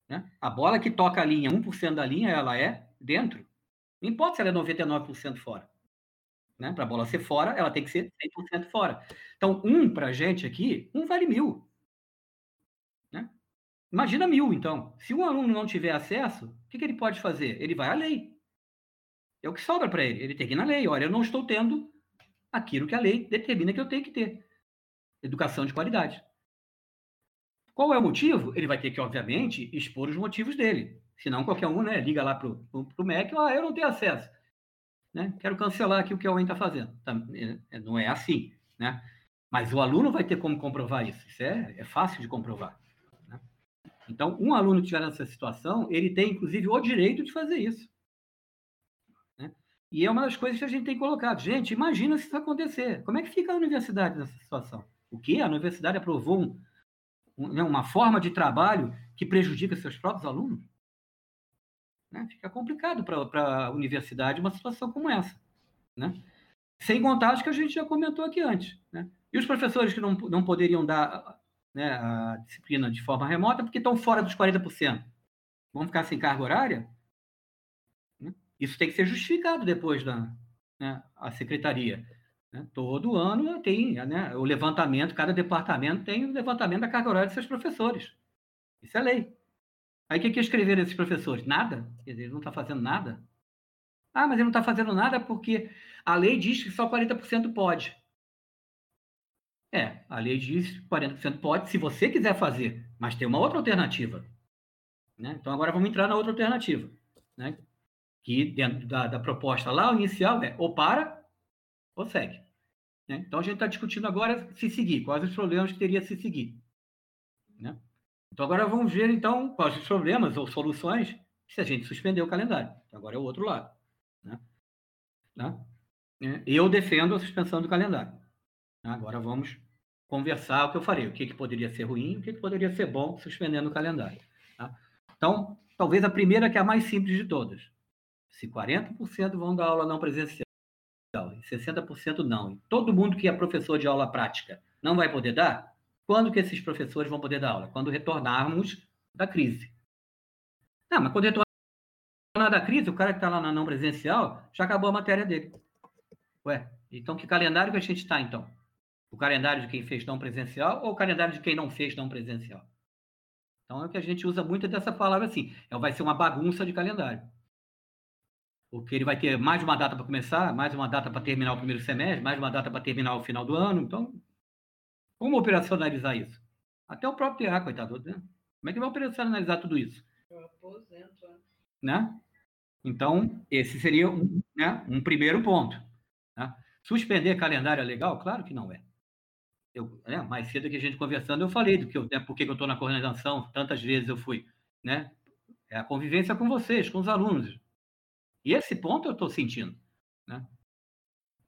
Né? A bola que toca a linha, 1% da linha, ela é dentro. Não importa se ela é 99% fora. Né? Para a bola ser fora, ela tem que ser 100% fora. Então, um para a gente aqui, um vale mil. Né? Imagina mil, então. Se um aluno não tiver acesso, o que, que ele pode fazer? Ele vai à lei. É o que sobra para ele. Ele tem que ir na lei. Olha, eu não estou tendo aquilo que a lei determina que eu tenho que ter. Educação de qualidade. Qual é o motivo? Ele vai ter que, obviamente, expor os motivos dele. Senão, qualquer um né, liga lá para o MEC, ah, eu não tenho acesso. Né? Quero cancelar aqui o que a UEM está fazendo. Tá, é, não é assim. Né? Mas o aluno vai ter como comprovar isso. Isso é, é fácil de comprovar. Né? Então, um aluno que estiver nessa situação, ele tem, inclusive, o direito de fazer isso. E é uma das coisas que a gente tem colocado. Gente, imagina se isso acontecer. Como é que fica a universidade nessa situação? O quê? A universidade aprovou um, um, né, uma forma de trabalho que prejudica seus próprios alunos? Né? Fica complicado para a universidade uma situação como essa. Né? Sem contar as que a gente já comentou aqui antes. Né? E os professores que não, não poderiam dar né, a disciplina de forma remota porque estão fora dos 40%. Vão ficar sem carga horária? Isso tem que ser justificado depois da né, a secretaria. Né? Todo ano tem né, o levantamento, cada departamento tem o levantamento da carga horária de seus professores. Isso é lei. Aí o que, que escreveram esses professores? Nada? Quer dizer, ele não está fazendo nada? Ah, mas ele não está fazendo nada porque a lei diz que só 40% pode. É, a lei diz que 40% pode se você quiser fazer, mas tem uma outra alternativa. Né? Então agora vamos entrar na outra alternativa. Né? que dentro da, da proposta lá, inicial é ou para ou segue. Né? Então, a gente está discutindo agora se seguir, quais os problemas que teria se seguir. Né? Então, agora vamos ver, então, quais os problemas ou soluções se a gente suspender o calendário. Então, agora é o outro lado. Né? É, eu defendo a suspensão do calendário. Agora vamos conversar o que eu farei, o que, que poderia ser ruim, o que, que poderia ser bom suspendendo o calendário. Tá? Então, talvez a primeira que é a mais simples de todas. Se 40% vão dar aula não presencial e 60% não, e todo mundo que é professor de aula prática não vai poder dar, quando que esses professores vão poder dar aula? Quando retornarmos da crise. Ah, mas quando retornar da crise, o cara que está lá na não presencial já acabou a matéria dele. Ué, então que calendário que a gente está, então? O calendário de quem fez não presencial ou o calendário de quem não fez não presencial? Então é o que a gente usa muito dessa palavra assim. É, vai ser uma bagunça de calendário porque ele vai ter mais uma data para começar, mais uma data para terminar o primeiro semestre, mais uma data para terminar o final do ano. Então, como operacionalizar isso? Até o próprio TA, coitado, né? Como é que vai operacionalizar tudo isso? Eu aposento, né? Então, esse seria um, né, um primeiro ponto. Né? Suspender calendário é legal? Claro que não é. Eu, né, mais cedo que a gente conversando, eu falei do que eu, né, por que eu estou na coordenação, tantas vezes eu fui. Né? É a convivência com vocês, com os alunos E esse ponto eu estou sentindo. Né?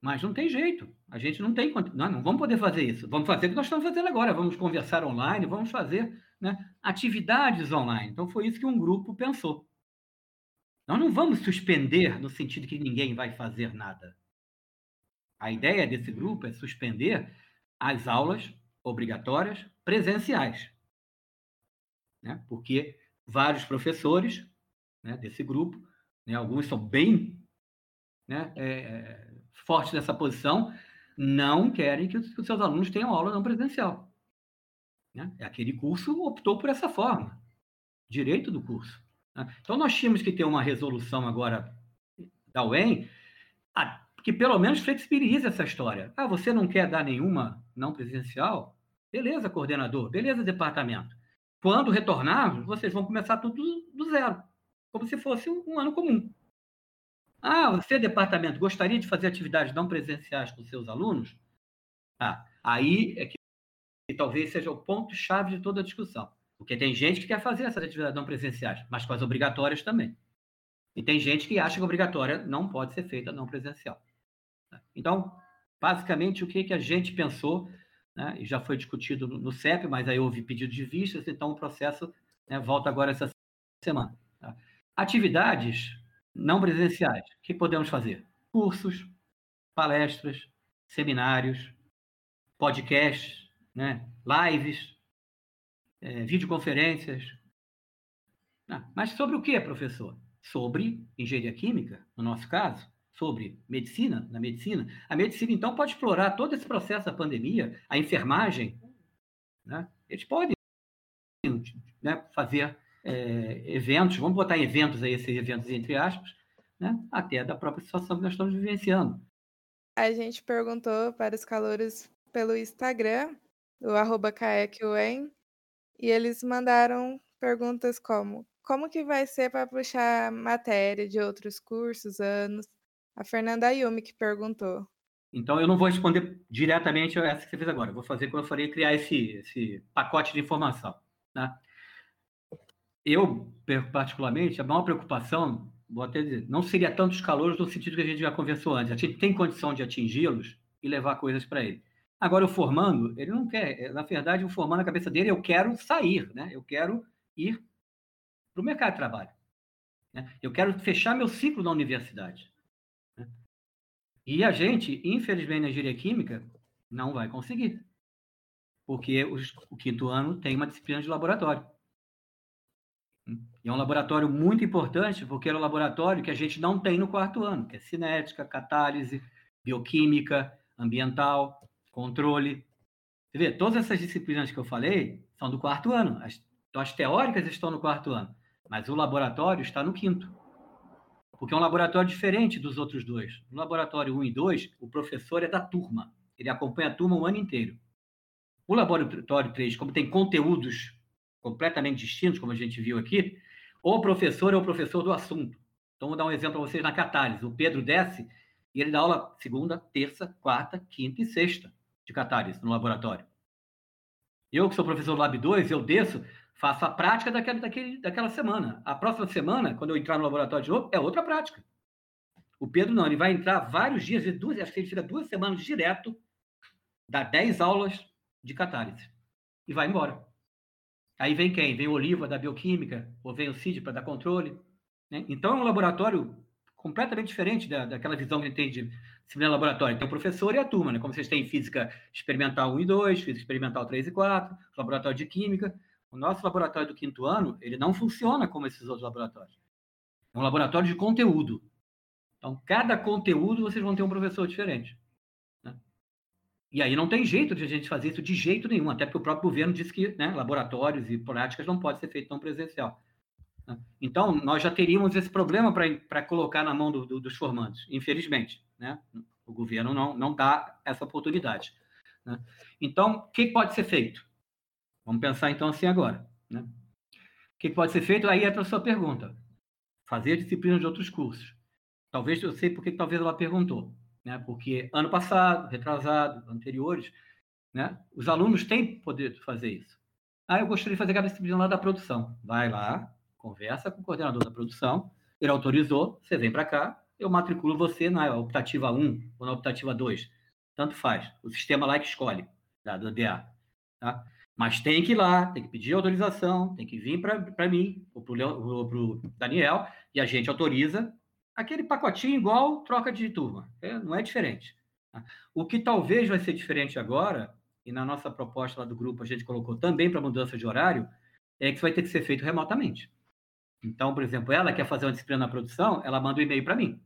Mas não tem jeito. A gente não tem. Não, não vamos poder fazer isso. Vamos fazer o que nós estamos fazendo agora. Vamos conversar online, vamos fazer né, atividades online. Então, foi isso que um grupo pensou. Nós não vamos suspender no sentido que ninguém vai fazer nada. A ideia desse grupo é suspender as aulas obrigatórias presenciais. Né? Porque vários professores né, desse grupo, né, alguns são bem né, é, fortes nessa posição, não querem que os, seus alunos tenham aula não presencial. Né? Aquele curso optou por essa forma, direito do curso. Né? Então, nós tínhamos que ter uma resolução agora da UEM que pelo menos flexibilize essa história. Ah, você não quer dar nenhuma não presencial? Beleza, coordenador, beleza, departamento. Quando retornarmos, vocês vão começar tudo do zero, como se fosse um ano comum. Ah, você, departamento, gostaria de fazer atividades não presenciais com seus alunos? Ah, aí é que, talvez seja o ponto-chave de toda a discussão. Porque tem gente que quer fazer essas atividades não presenciais, mas com as obrigatórias também. E tem gente que acha que obrigatória não pode ser feita não presencial. Então, basicamente, o que, que a gente pensou, né, e já foi discutido no, CEP, mas aí houve pedido de vistas, então o processo né, volta agora essa semana. Tá? Atividades não presenciais. O que podemos fazer? Cursos, palestras, seminários, podcasts, né? lives, é, videoconferências. Ah, mas sobre o que, professor? Sobre engenharia química, no nosso caso, sobre medicina, na medicina. A medicina, então, pode explorar todo esse processo da pandemia, a enfermagem. Né? Eles podem né, fazer é, eventos, vamos botar eventos aí, esses eventos entre aspas, né, até da própria situação que nós estamos vivenciando. A gente perguntou para os calouros pelo Instagram, o arroba e eles mandaram perguntas como como que vai ser para puxar matéria de outros cursos, anos? A Fernanda Ayumi que perguntou. Então, eu não vou responder diretamente essa que você fez agora. Eu vou fazer como eu falei, criar esse, esse pacote de informação. Né? Eu, particularmente, a maior preocupação, vou até dizer, não seria tantos calores no sentido que a gente já conversou antes. A gente tem condição de atingi-los e levar coisas para ele. Agora, o formando, ele não quer. É, na verdade, o formando, na cabeça dele, eu quero sair, né? Eu quero ir para o mercado de trabalho. Né? Eu quero fechar meu ciclo na universidade. Né? E a gente, infelizmente, na engenharia química, não vai conseguir. Porque os, o quinto ano tem uma disciplina de laboratório. E é um laboratório muito importante, porque é um laboratório que a gente não tem no quarto ano, que é cinética, catálise, bioquímica, ambiental, controle. Você vê, todas essas disciplinas que eu falei são do quarto ano. As, então, as teóricas estão no quarto ano, mas o laboratório está no quinto. Porque é um laboratório diferente dos outros dois. No laboratório 1 e 2, o professor é da turma. Ele acompanha a turma o ano inteiro. O laboratório 3, como tem conteúdos completamente distintos, como a gente viu aqui, o professor é o professor do assunto. Então, vou dar um exemplo para vocês na catálise. O Pedro desce e ele dá aula segunda, terça, quarta, quinta e sexta de catálise no laboratório. Eu, que sou professor do Lab 2, eu desço, faço a prática daquela, daquele, daquela semana. A próxima semana, quando eu entrar no laboratório de novo, é outra prática. O Pedro não, ele vai entrar vários dias, duas, acho que ele fica duas semanas direto, dá 10 aulas de catálise e vai embora. Aí vem quem? Vem o Oliva da bioquímica, ou vem o CID para dar controle. Né? Então é um laboratório completamente diferente da, daquela visão que a gente tem de disciplina laboratório. Tem o professor e a turma, né? como vocês têm física experimental 1 e 2, física experimental 3 e 4, laboratório de química. O nosso laboratório do quinto ano, ele não funciona como esses outros laboratórios. É um laboratório de conteúdo. Então, cada conteúdo vocês vão ter um professor diferente. E aí não tem jeito de a gente fazer isso de jeito nenhum, até porque o próprio governo disse que né, laboratórios e práticas não pode ser feito tão presencial. Né? Então, nós já teríamos esse problema para colocar na mão do, do, dos formandos, infelizmente. Né? O governo não, não dá essa oportunidade. Né? Então, o que pode ser feito? Vamos pensar então assim agora. Né? O que pode ser feito? Aí entra a sua pergunta. Fazer disciplina de outros cursos. Talvez eu sei porque talvez ela perguntou né? Porque ano passado, retrasado, anteriores, né? Os alunos têm poder de fazer isso. Ah, eu gostaria de fazer aquela disciplina da produção. Vai lá, conversa com o coordenador da produção, Ele autorizou, você vem para cá, eu matriculo você na optativa 1 ou na optativa 2. Tanto faz. O sistema lá é que escolhe, da, do DA. Tá? Mas tem que ir lá, tem que pedir autorização, tem que vir para mim ou para o Daniel, e a gente autoriza aquele pacotinho igual troca de turma. É, não é diferente. Tá? O que talvez vai ser diferente agora, e na nossa proposta lá do grupo a gente colocou também para mudança de horário, é que isso vai ter que ser feito remotamente. Então, por exemplo, ela quer fazer uma disciplina na produção, ela manda um e-mail para mim.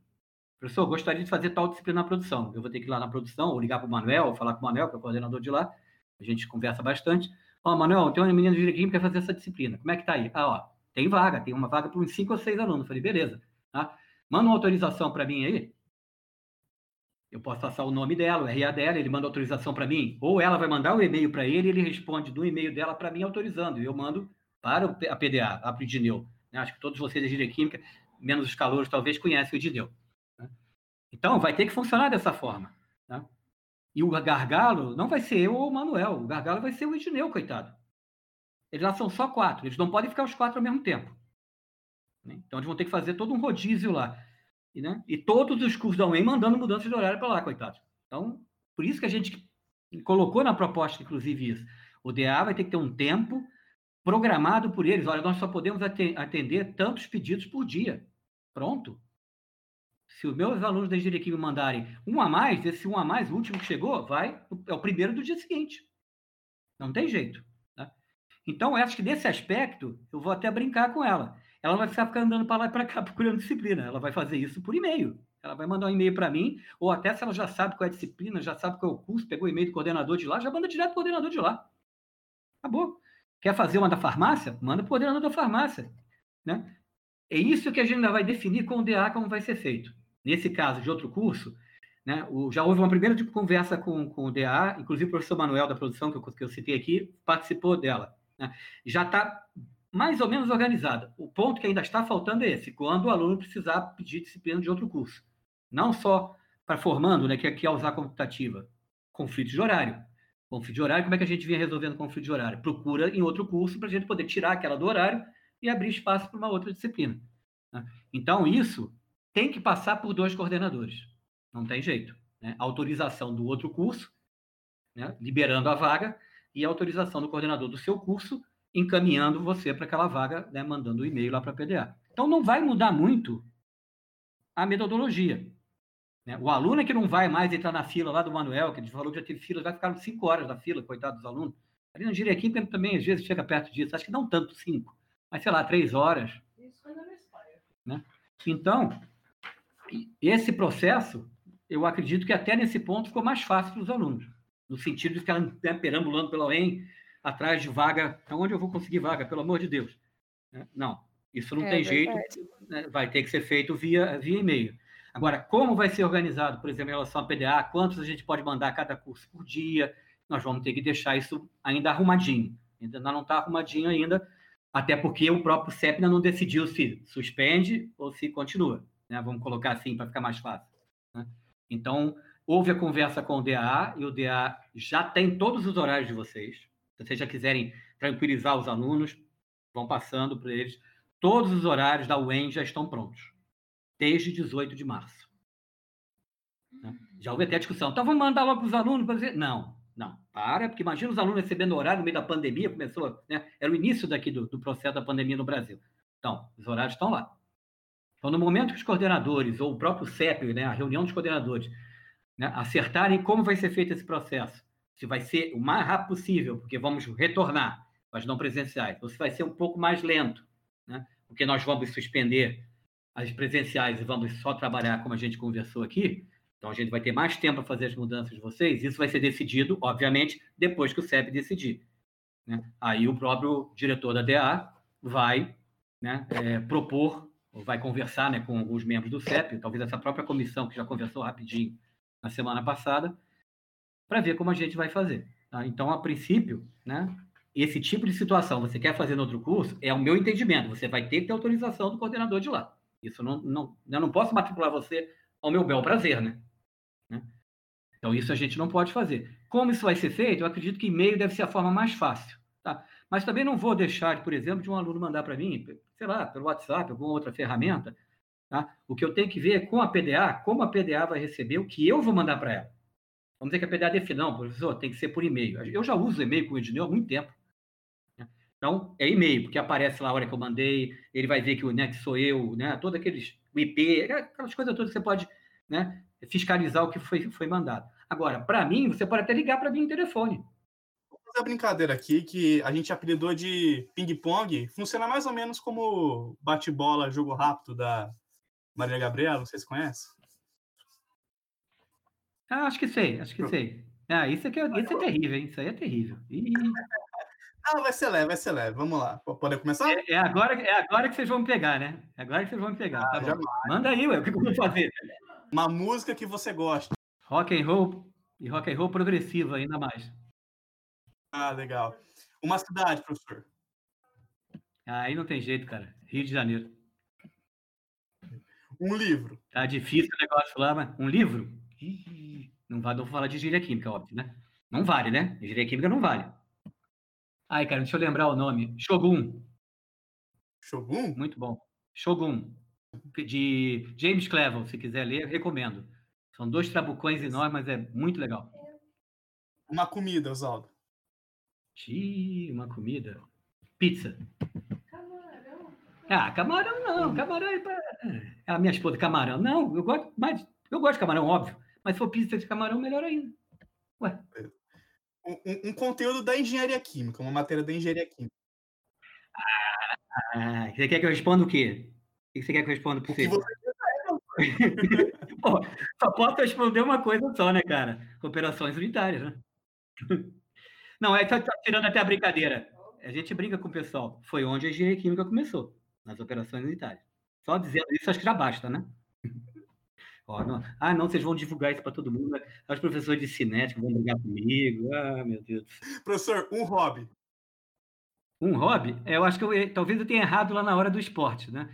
Professor, gostaria de fazer tal disciplina na produção. Eu vou ter que ir lá na produção, ou ligar para o Manuel, ou falar com o Manuel, que é o coordenador de lá. A gente conversa bastante. Ó, oh, Manuel, tem uma menina de direito que quer fazer essa disciplina. Como é que tá aí? Ah, ó, tem vaga, tem uma vaga para uns cinco ou seis alunos. Eu falei, beleza. Tá? Manda uma autorização para mim aí. Eu posso passar o nome dela, o RA dela, ele manda autorização para mim. Ou ela vai mandar o um e-mail para ele, ele responde do e-mail dela para mim autorizando. Eu mando para a PDA, a Pridineu. Né? Acho que todos vocês da engenharia química, menos os calouros, talvez conhecem o Edineu. Né? Então, vai ter que funcionar dessa forma. Né? E o gargalo não vai ser eu ou o Manuel, o gargalo vai ser o Edineu, coitado. Eles lá são só quatro, eles não podem ficar os quatro ao mesmo tempo. Né? Então, eles vão ter que fazer todo um rodízio lá. E, né? e todos os cursos da UEM mandando mudança de horário para lá, coitado. Então, por isso que a gente colocou na proposta, inclusive, isso. O DA vai ter que ter um tempo programado por eles. Olha, nós só podemos atender tantos pedidos por dia. Pronto. Se os meus alunos da engenharia me mandarem um a mais, esse um a mais, o último que chegou, vai, é o primeiro do dia seguinte. Não tem jeito. Tá? Então, acho que nesse aspecto, eu vou até brincar com ela. Ela não vai ficar andando para lá e para cá procurando disciplina. Ela vai fazer isso por e-mail. Ela vai mandar um e-mail para mim, ou até se ela já sabe qual é a disciplina, já sabe qual é o curso, pegou o e-mail do coordenador de lá, já manda direto para o coordenador de lá. Acabou. Quer fazer uma da farmácia? Manda para o coordenador da farmácia. Né? É isso que a gente ainda vai definir com o DA como vai ser feito. Nesse caso de outro curso, né, o, já houve uma primeira tipo, conversa com, com o DA, inclusive o professor Manuel da produção, que eu, que eu citei aqui, participou dela. Né? Já está mais ou menos organizada. O ponto que ainda está faltando é esse, quando o aluno precisar pedir disciplina de outro curso. Não só para formando, né, que que é usar computativa, conflito de horário. Conflito de horário, como é que a gente vinha resolvendo conflito de horário? Procura em outro curso para a gente poder tirar aquela do horário e abrir espaço para uma outra disciplina. Né? Então, isso tem que passar por dois coordenadores. Não tem jeito. Né? Autorização do outro curso, né? liberando a vaga, e autorização do coordenador do seu curso, encaminhando você para aquela vaga, né? mandando o um e-mail lá para a PDA. Então, não vai mudar muito a metodologia. Né? O aluno é que não vai mais entrar na fila lá do Manuel, que a gente falou que já teve fila, vai ficar cinco horas na fila, coitado dos alunos. Ali engenharia química também, às vezes, chega perto disso. Acho que não tanto cinco, mas sei lá, três horas. Isso ainda não né? Então, esse processo, eu acredito que até nesse ponto ficou mais fácil para os alunos, no sentido de ficar né, perambulando pela UEM, atrás de vaga. Onde eu vou conseguir vaga, pelo amor de Deus? Né? Não, isso não é, tem jeito, né? vai ter que ser feito via, via e-mail. Agora, como vai ser organizado, por exemplo, em relação à PDA, quantos a gente pode mandar cada curso por dia, nós vamos ter que deixar isso ainda arrumadinho. Ainda não está arrumadinho ainda, até porque o próprio CEP ainda não decidiu se suspende ou se continua. Né? Vamos colocar assim para ficar mais fácil. Né? Então, houve a conversa com o DA e o DA já tem todos os horários de vocês. Se vocês já quiserem tranquilizar os alunos, vão passando para eles. Todos os horários da UEM já estão prontos desde 18 de março. Né? Já houve até discussão. Então vamos mandar logo para os alunos para dizer. Não, não, para, porque imagina os alunos recebendo horário no meio da pandemia, começou, né? Era o início daqui do, do processo da pandemia no Brasil. Então, os horários estão lá. Então, no momento que os coordenadores, ou o próprio CEP, né, a reunião dos coordenadores, né, acertarem como vai ser feito esse processo, se vai ser o mais rápido possível, porque vamos retornar, mas não presenciais, ou se vai ser um pouco mais lento, né, porque nós vamos suspender as presenciais e vamos só trabalhar como a gente conversou aqui, então a gente vai ter mais tempo para fazer as mudanças de vocês. Isso vai ser decidido, obviamente, depois que o CEP decidir. Né? Aí o próprio diretor da DA vai né, é, propor, ou vai conversar né, com alguns membros do CEP, talvez essa própria comissão que já conversou rapidinho na semana passada, para ver como a gente vai fazer. Tá? Então, a princípio, né, esse tipo de situação, você quer fazer no outro curso, é o meu entendimento, você vai ter que ter autorização do coordenador de lá. Isso não, não, eu não posso matricular você ao meu bel prazer, né? né? Então, isso a gente não pode fazer. Como isso vai ser feito? Eu acredito que e-mail deve ser a forma mais fácil. Tá? Mas também não vou deixar, por exemplo, de um aluno mandar para mim, sei lá, pelo WhatsApp, alguma outra ferramenta, Tá? O que eu tenho que ver é com a PDA, como a PDA vai receber o que eu vou mandar para ela. Vamos dizer que a PDA define, não, professor, tem que ser por e-mail. Eu já uso e-mail com o Edneu há muito tempo. Né? Então, é e-mail, porque aparece lá a hora que eu mandei, ele vai ver que, né, que sou eu, né, todos aqueles, o IP, aquelas coisas todas que você pode né, fiscalizar o que foi, foi mandado. Agora, para mim, você pode até ligar para mim no telefone. Vou fazer a brincadeira aqui que a gente apelidou de ping-pong. Funciona mais ou menos como bate-bola, jogo rápido da Maria Gabriela, não sei se conhece. Ah, acho que sei, acho que sei. Ah, isso, aqui é, isso é terrível, hein? Isso aí é terrível. Ih. Ah, vai ser leve, vai ser leve. Vamos lá. Pode começar? É, é, agora, é agora que vocês vão me pegar, né? É agora que vocês vão me pegar. Ah, tá Manda aí, ué, o que eu vou fazer? Uma música que você gosta. Rock and roll e rock and roll progressivo ainda mais. Ah, legal. Uma cidade, professor. Ah, aí não tem jeito, cara. Rio de Janeiro. Um livro. Tá difícil o negócio lá, mas um livro? Não, vai, não vou falar de engenharia química, óbvio, né? Não vale, né? Engenharia química não vale. Ai, cara, deixa eu lembrar o nome. Shogun. Shogun? Muito bom. Shogun. De James Clevel, se quiser ler, recomendo. São dois trabucões enormes, mas é muito legal. Uma comida, Oswaldo. Xiii, uma comida. Pizza. Camarão. Ah, camarão não. Camarão é para. É, a minha esposa, camarão. Não, eu gosto, mas eu gosto de camarão, óbvio. Mas se for pizza de camarão, melhor ainda. Ué. Um, um, conteúdo da engenharia química, uma matéria da engenharia química. Ah, você quer que eu responda o quê? O que você quer que eu responda para você? você Pô, só posso responder uma coisa só, né, cara? Operações unitárias, né? Não, é que tá tirando até a brincadeira. A gente brinca com o pessoal. Foi onde a engenharia química começou, nas operações unitárias. Só dizendo isso, acho que já basta, né? Ó, não, ah, não, vocês vão divulgar isso para todo mundo. Né? Os professores de cinética vão brigar comigo. Ah, meu Deus. Professor, um hobby. Um hobby? É, eu acho que eu, talvez eu tenha errado lá na hora do esporte, né?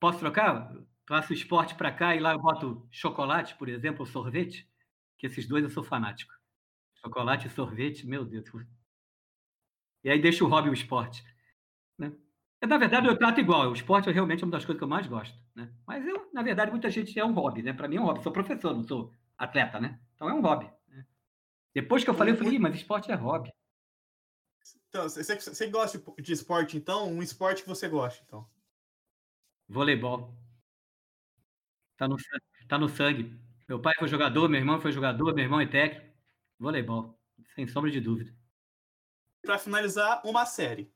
Posso trocar? Passo o esporte para cá e lá eu boto chocolate, por exemplo, ou sorvete, que esses dois eu sou fanático. Chocolate e sorvete, meu Deus. E aí deixa o hobby o esporte. Né? Na verdade, eu trato igual. O esporte é realmente uma das coisas que eu mais gosto. Né? Mas eu, na verdade, muita gente é um hobby. Né? Para mim é um hobby. Sou professor, não sou atleta, né? Então é um hobby. Né? Depois que eu falei, eu falei, mas esporte é hobby. Então, você, você gosta de esporte, então? Um esporte que você gosta, então? Voleibol. Tá no, tá no sangue. Meu pai foi jogador, meu irmão foi jogador, meu irmão é técnico. Voleibol, sem sombra de dúvida. Para finalizar, uma série.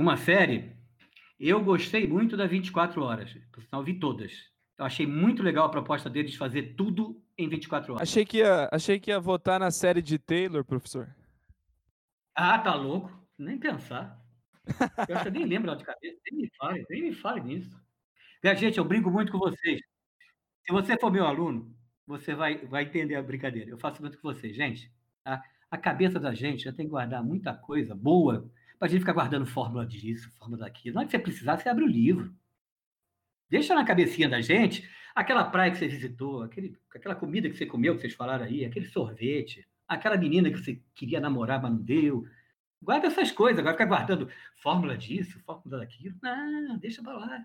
Uma série, eu gostei muito da 24 horas. Por sinal, vi todas. Eu achei muito legal a proposta deles de fazer tudo em 24 horas. Achei que ia, achei que ia votar na série de Taylor, professor. Ah, tá louco? Nem pensar. Eu acho que nem lembro de cabeça. Nem me fale, nem me fale nisso. Gente, eu brinco muito com vocês. Se você for meu aluno, você vai, vai entender a brincadeira. Eu faço muito com vocês. Gente, a, a cabeça da gente já tem que guardar muita coisa boa para a gente ficar guardando fórmula disso, fórmula daquilo. Na hora que você precisar, você abre o livro. Deixa na cabecinha da gente aquela praia que você visitou, aquele, aquela comida que você comeu, que vocês falaram aí, aquele sorvete, aquela menina que você queria namorar, mas não deu. Guarda essas coisas, agora ficar guardando fórmula disso, fórmula daquilo. Não, deixa para lá.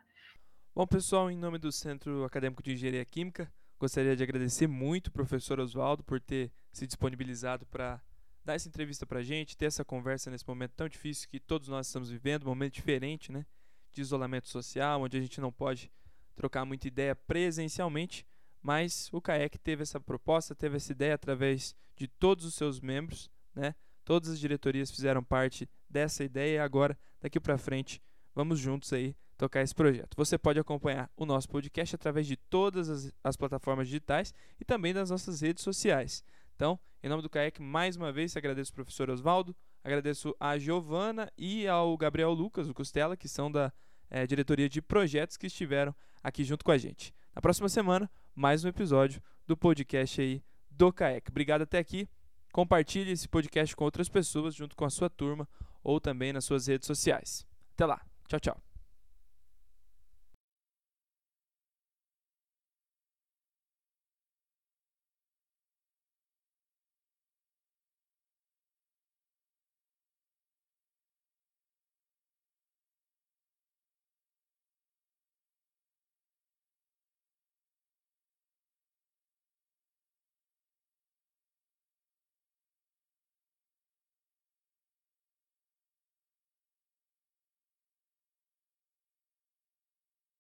Bom, pessoal, em nome do Centro Acadêmico de Engenharia Química, gostaria de agradecer muito o professor Oswaldo por ter se disponibilizado para dar essa entrevista para a gente, ter essa conversa nesse momento tão difícil que todos nós estamos vivendo, um momento diferente, né? De isolamento social, onde a gente não pode trocar muita ideia presencialmente, mas o CAEC teve essa proposta, teve essa ideia através de todos os seus membros, né? Todas as diretorias fizeram parte dessa ideia e agora, daqui para frente, vamos juntos aí tocar esse projeto. Você pode acompanhar o nosso podcast através de todas as, as plataformas digitais e também das nossas redes sociais. Então, em nome do CAEC, mais uma vez, agradeço ao professor Oswaldo, agradeço a Giovana e ao Gabriel Lucas, o Costela, que são da é, diretoria de projetos que estiveram aqui junto com a gente. Na próxima semana, mais um episódio do podcast aí do CAEC. Obrigado até aqui. Compartilhe esse podcast com outras pessoas junto com a sua turma ou também nas suas redes sociais. Até lá. Tchau, tchau.